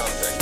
To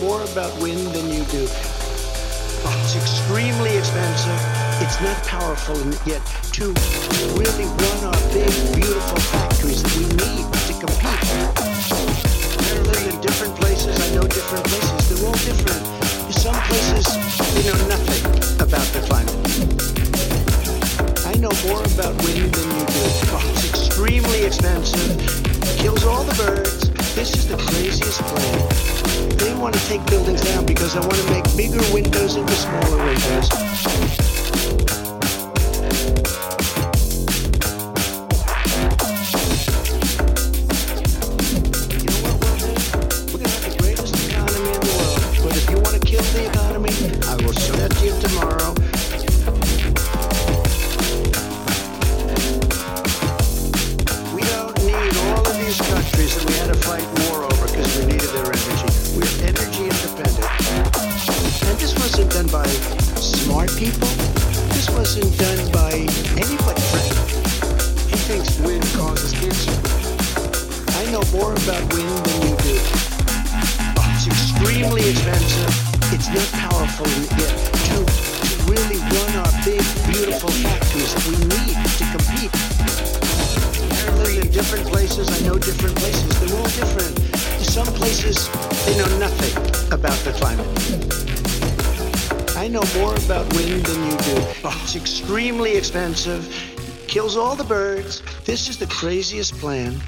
more about wind than you do. It's extremely expensive. It's not powerful yet to really run our big, beautiful factories that we need to compete. Maryland in different places. I know different places. They're all different. Some places, they know nothing about the climate. I know more about wind than you do. Oh, it's extremely expensive. It kills all the birds. This is the craziest plan. They want to take buildings down because they want to make bigger windows into smaller windows. This is the craziest plan.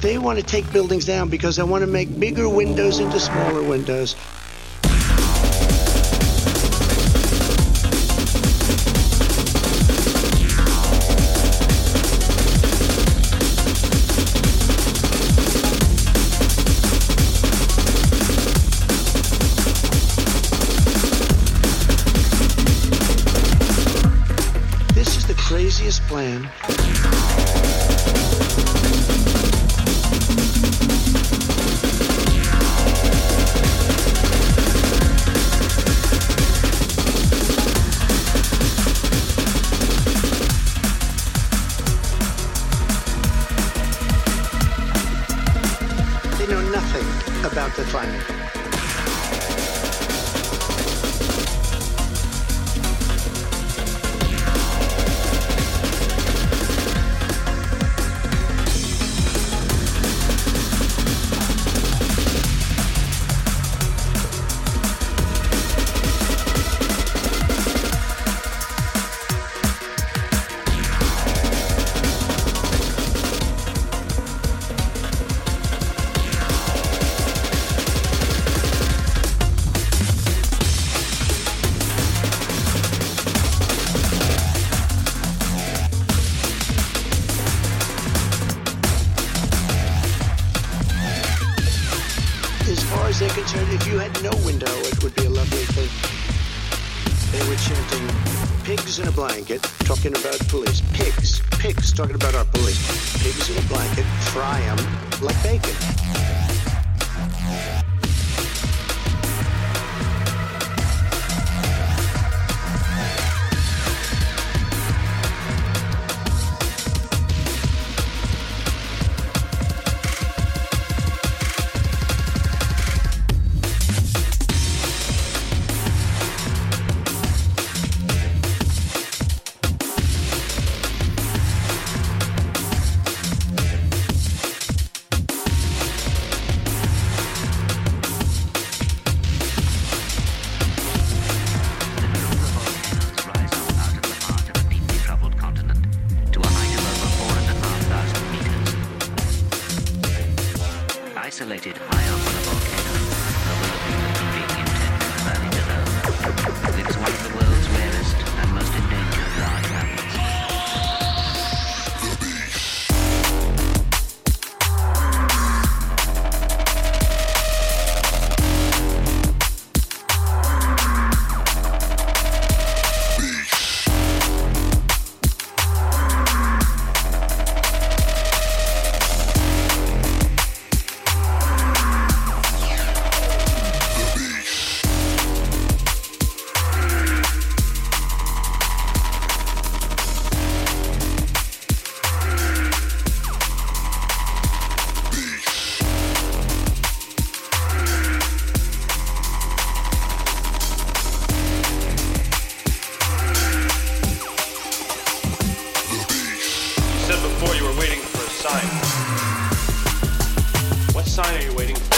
They want to take buildings down because they want to make bigger windows into smaller windows. talking about our sign are you waiting for?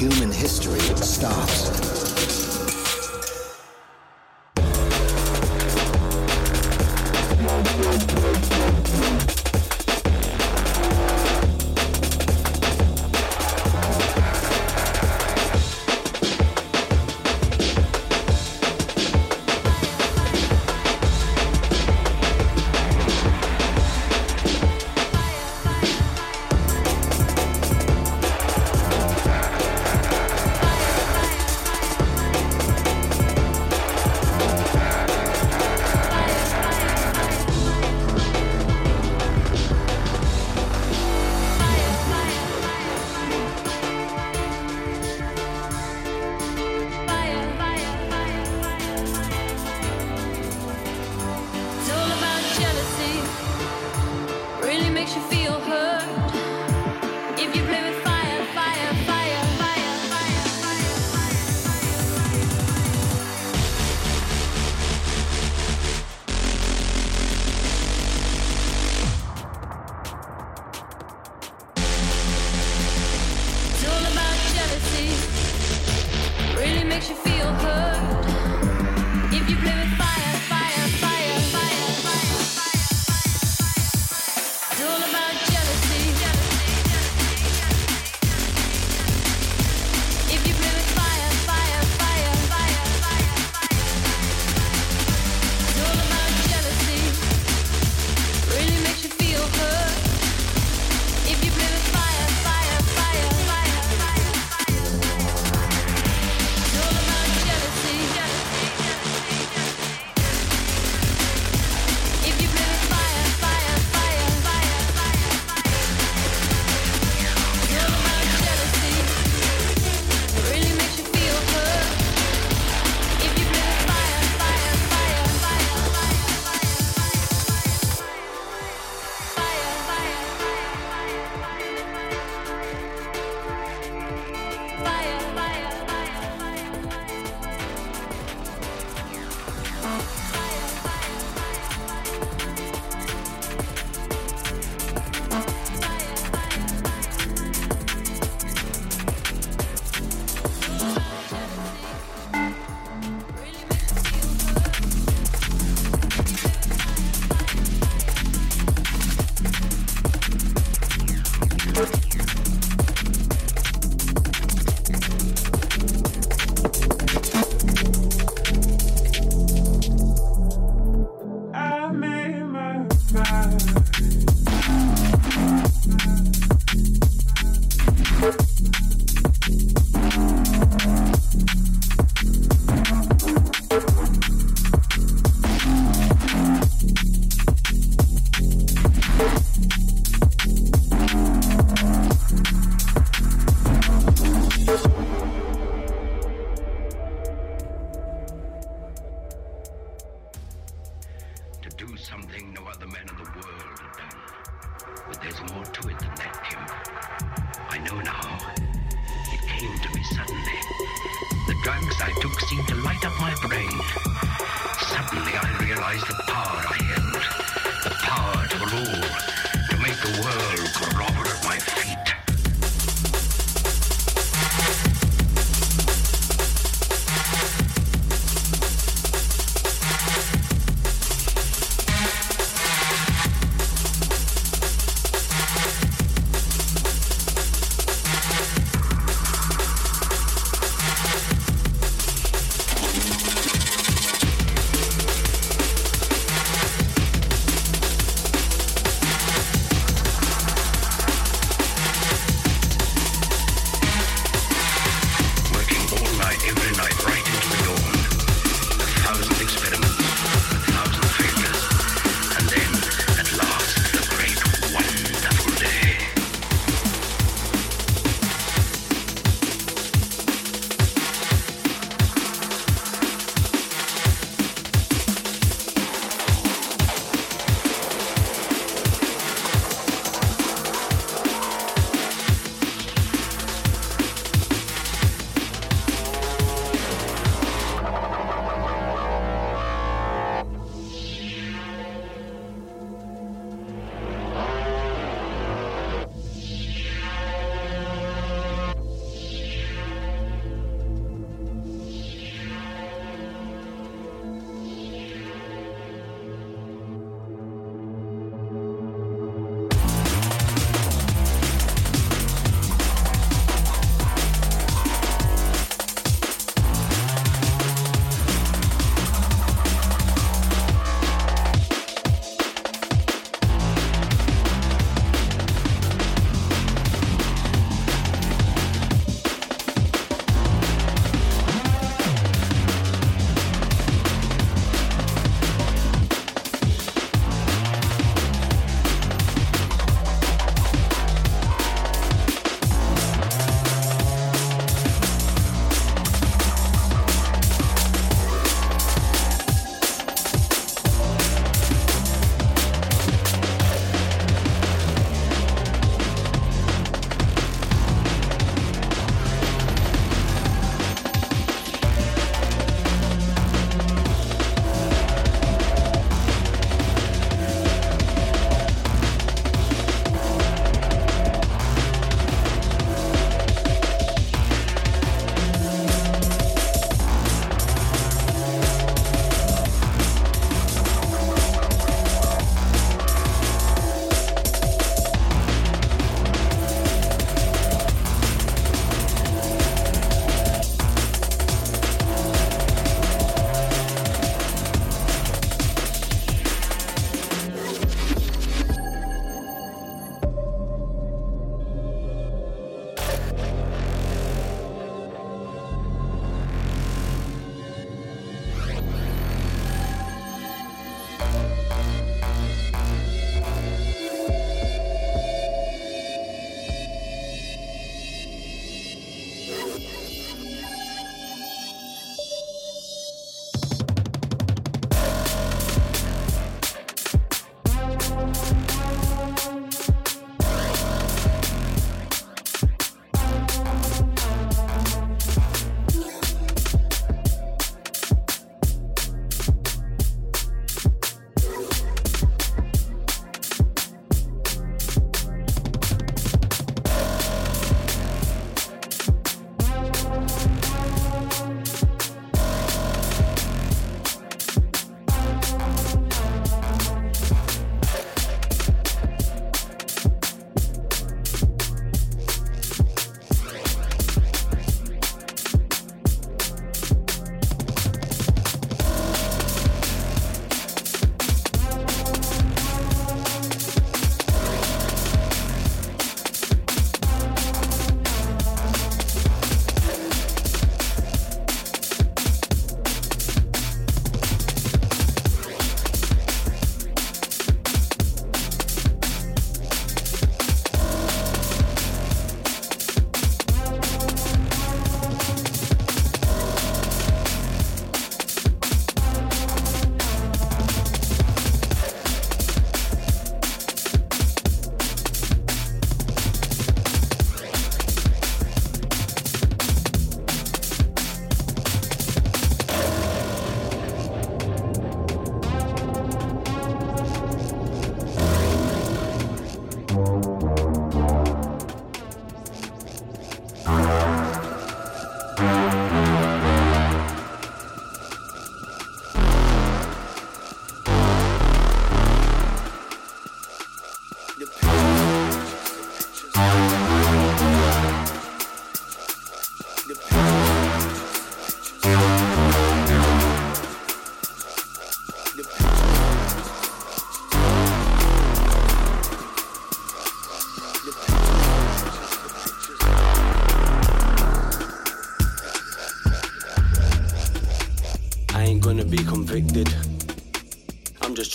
Human history stops.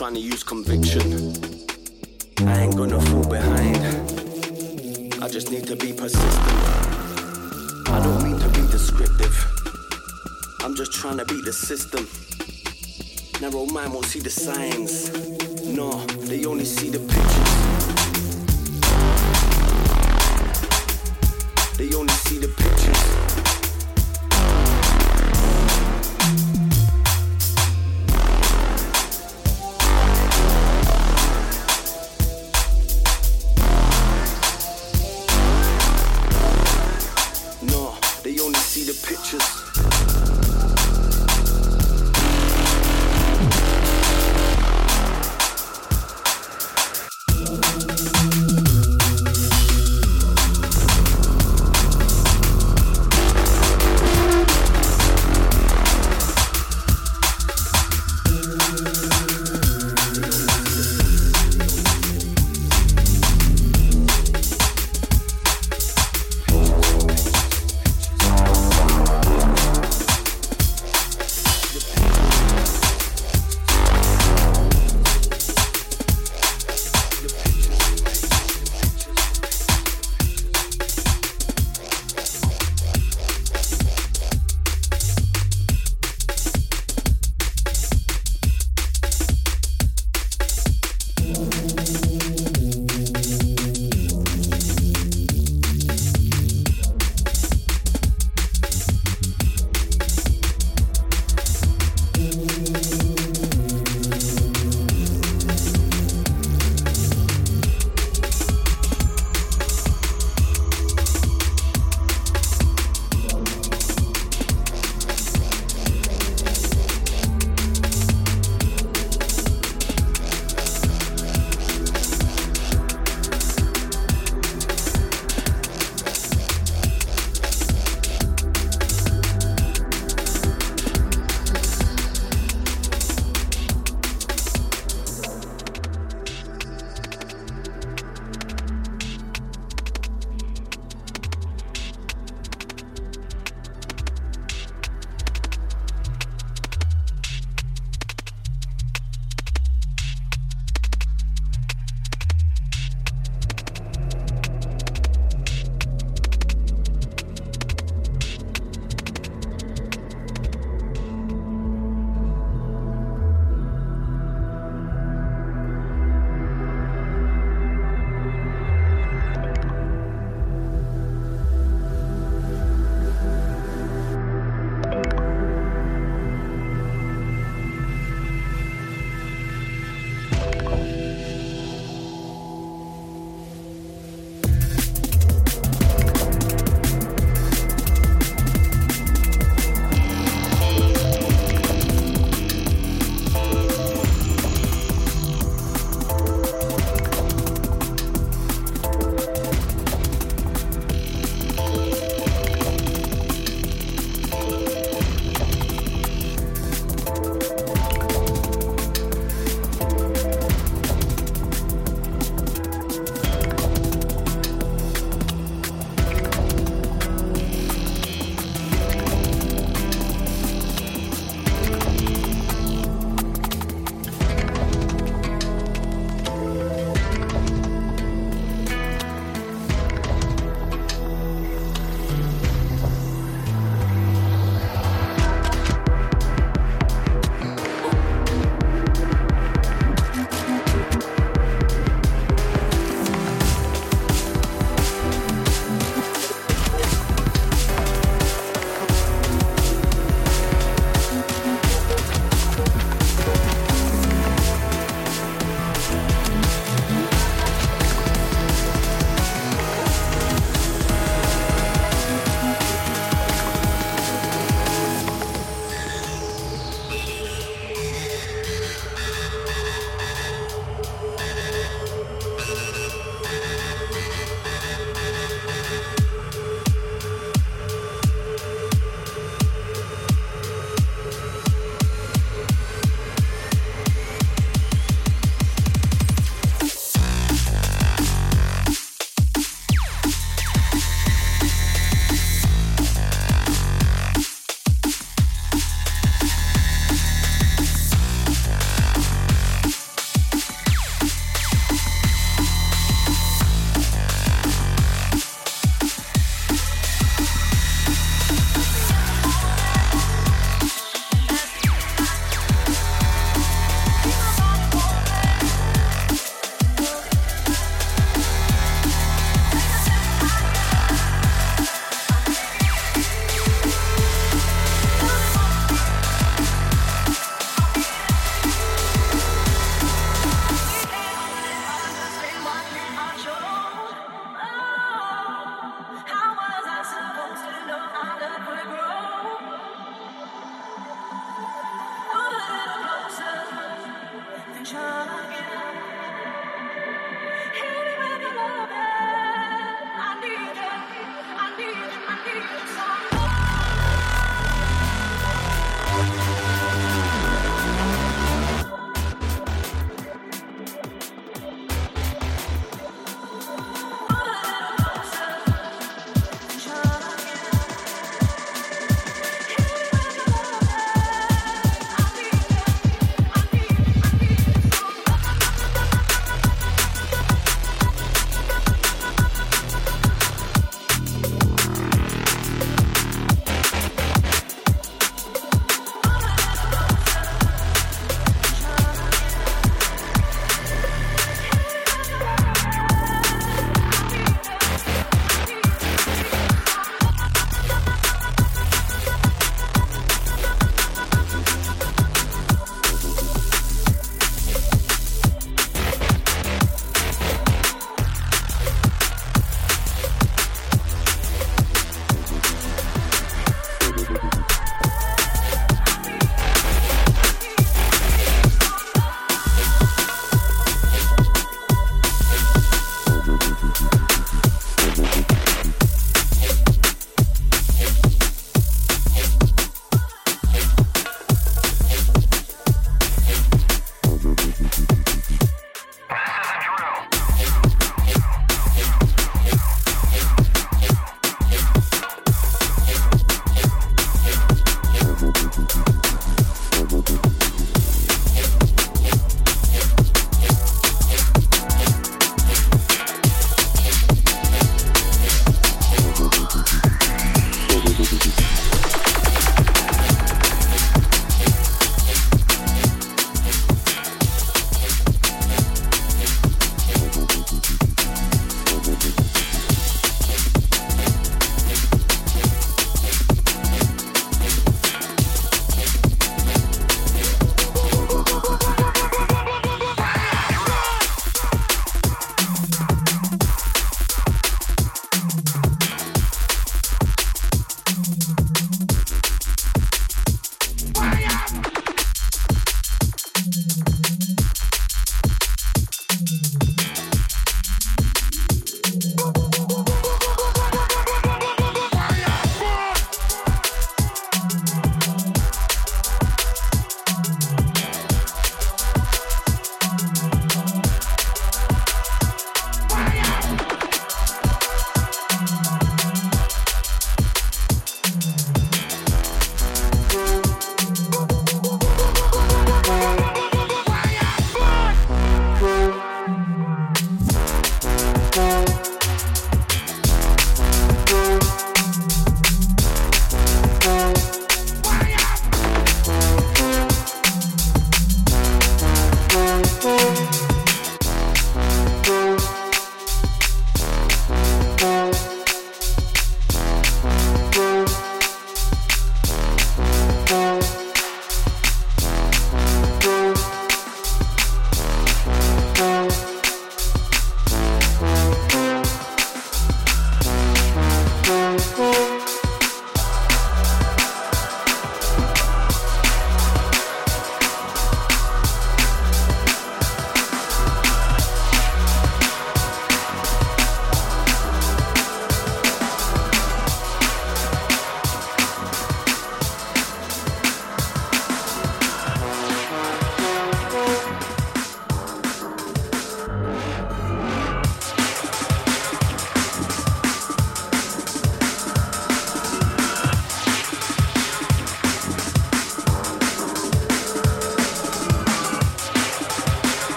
Trying to use conviction. I ain't gonna fall behind. I just need to be persistent. I don't mean to be descriptive. I'm just trying to beat the system. Narrow mind won't see the signs. No, they only see the pictures.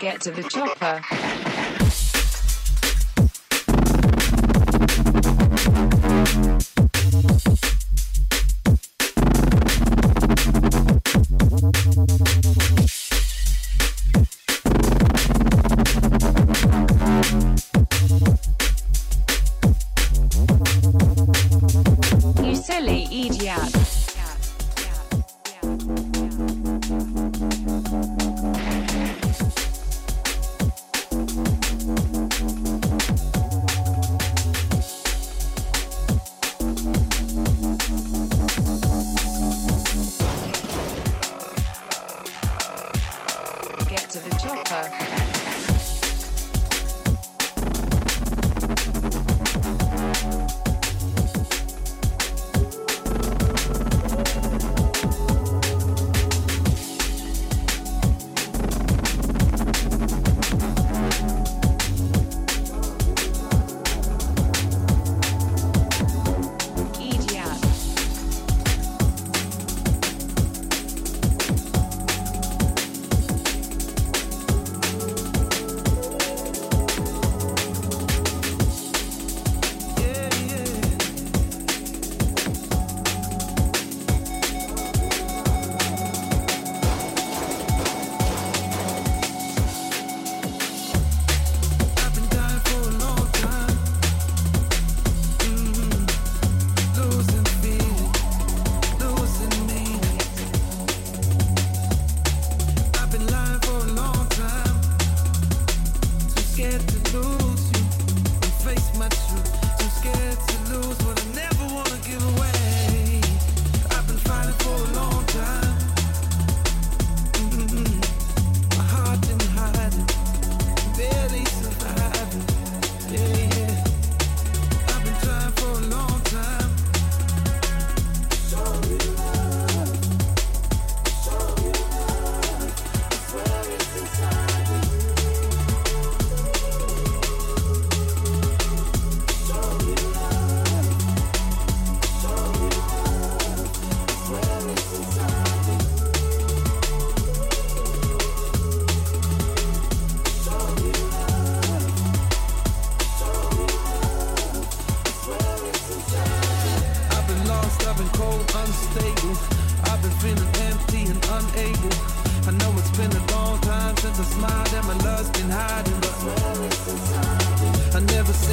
Get to the chopper.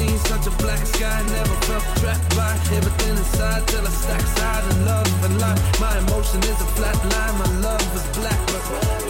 seen such a black sky, never felt trapped by everything inside till I stack side and love and life. My emotion is a flat line, my love is black, but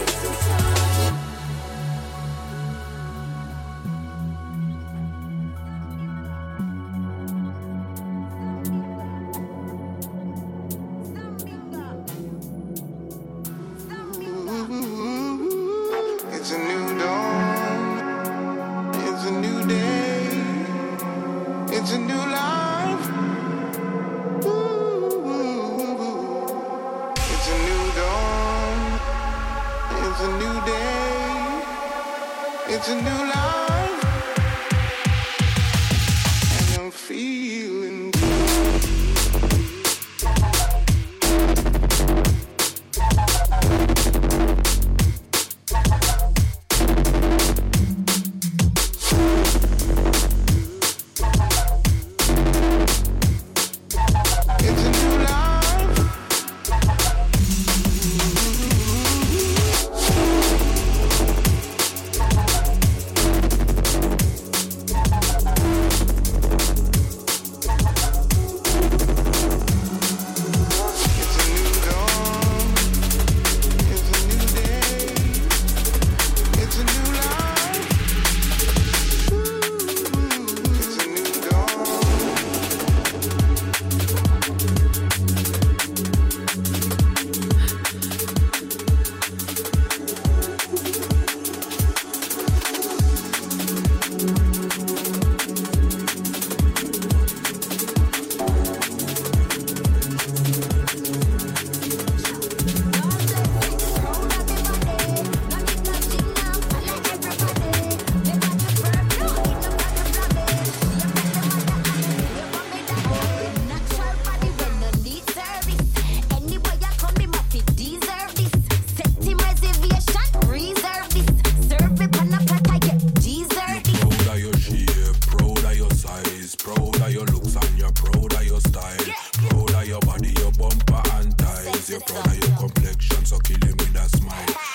your crown and your complexion, so kill him with a smile.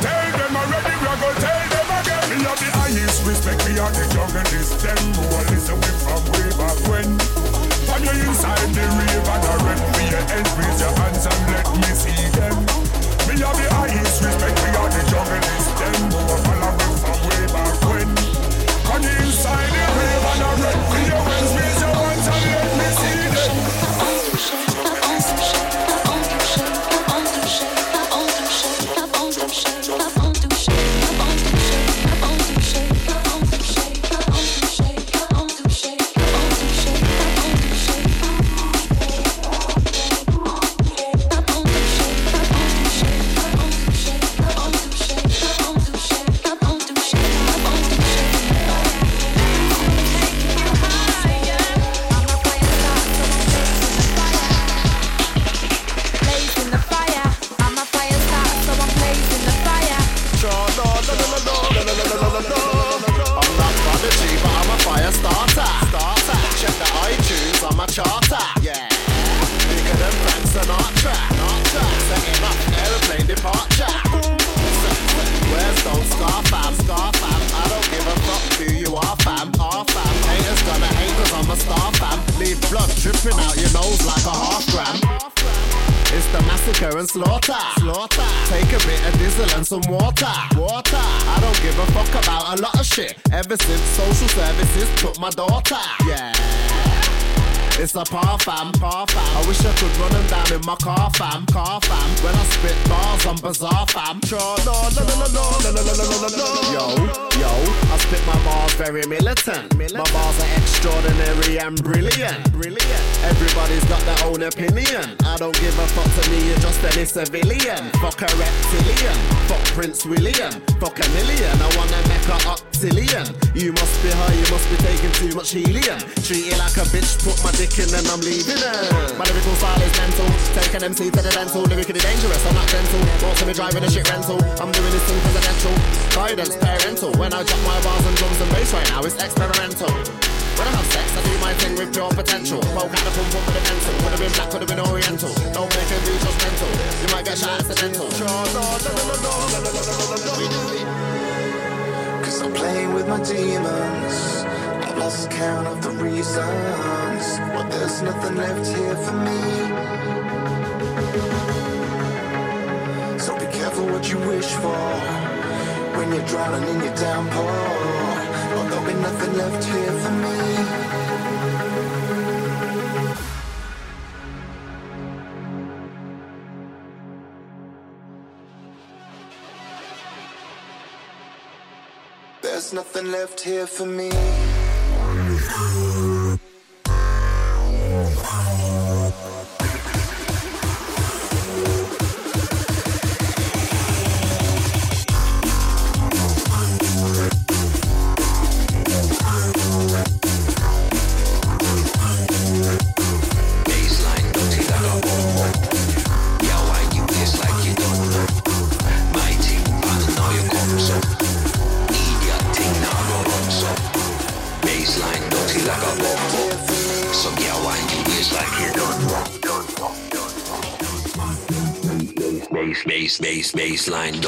Damn. Fam, par fam. I wish I could run them down in my car fam, car fam. When I spit bars, I'm bizarre fam. Sure, no, no, no, no, no, no, no, no, no, no. Yo, yo, I spit my bars very militant. My bars are extraordinary and brilliant. Everybody's got their own opinion. I don't give a fuck to me, you're just any civilian. Fuck a reptilian. Fuck Prince William. Fuck a million. I wanna make a octillion. You must be high, you must be taking too much helium. Treat it like a bitch, put my dick in and I'm leaving it. My lyrical style is mental. Take an MC to the dental. Lyrically dangerous, I'm not gentle. Won't me driving a shit rental. I'm doing this thing presidential. Guidance, parental. When I drop my bars and drums and bass right now, it's experimental. When I have sex, my thing with pure potential. Broke out. have been black, could've been oriental. Be just mental. You might get shot accidental. Cause I'm playing with my demons. I've lost count of the reasons. But there's nothing left here for me. So be careful what you wish for. When you're drowning in your downpour. But there'll be nothing left here for me. There's nothing left here for me. Baseline,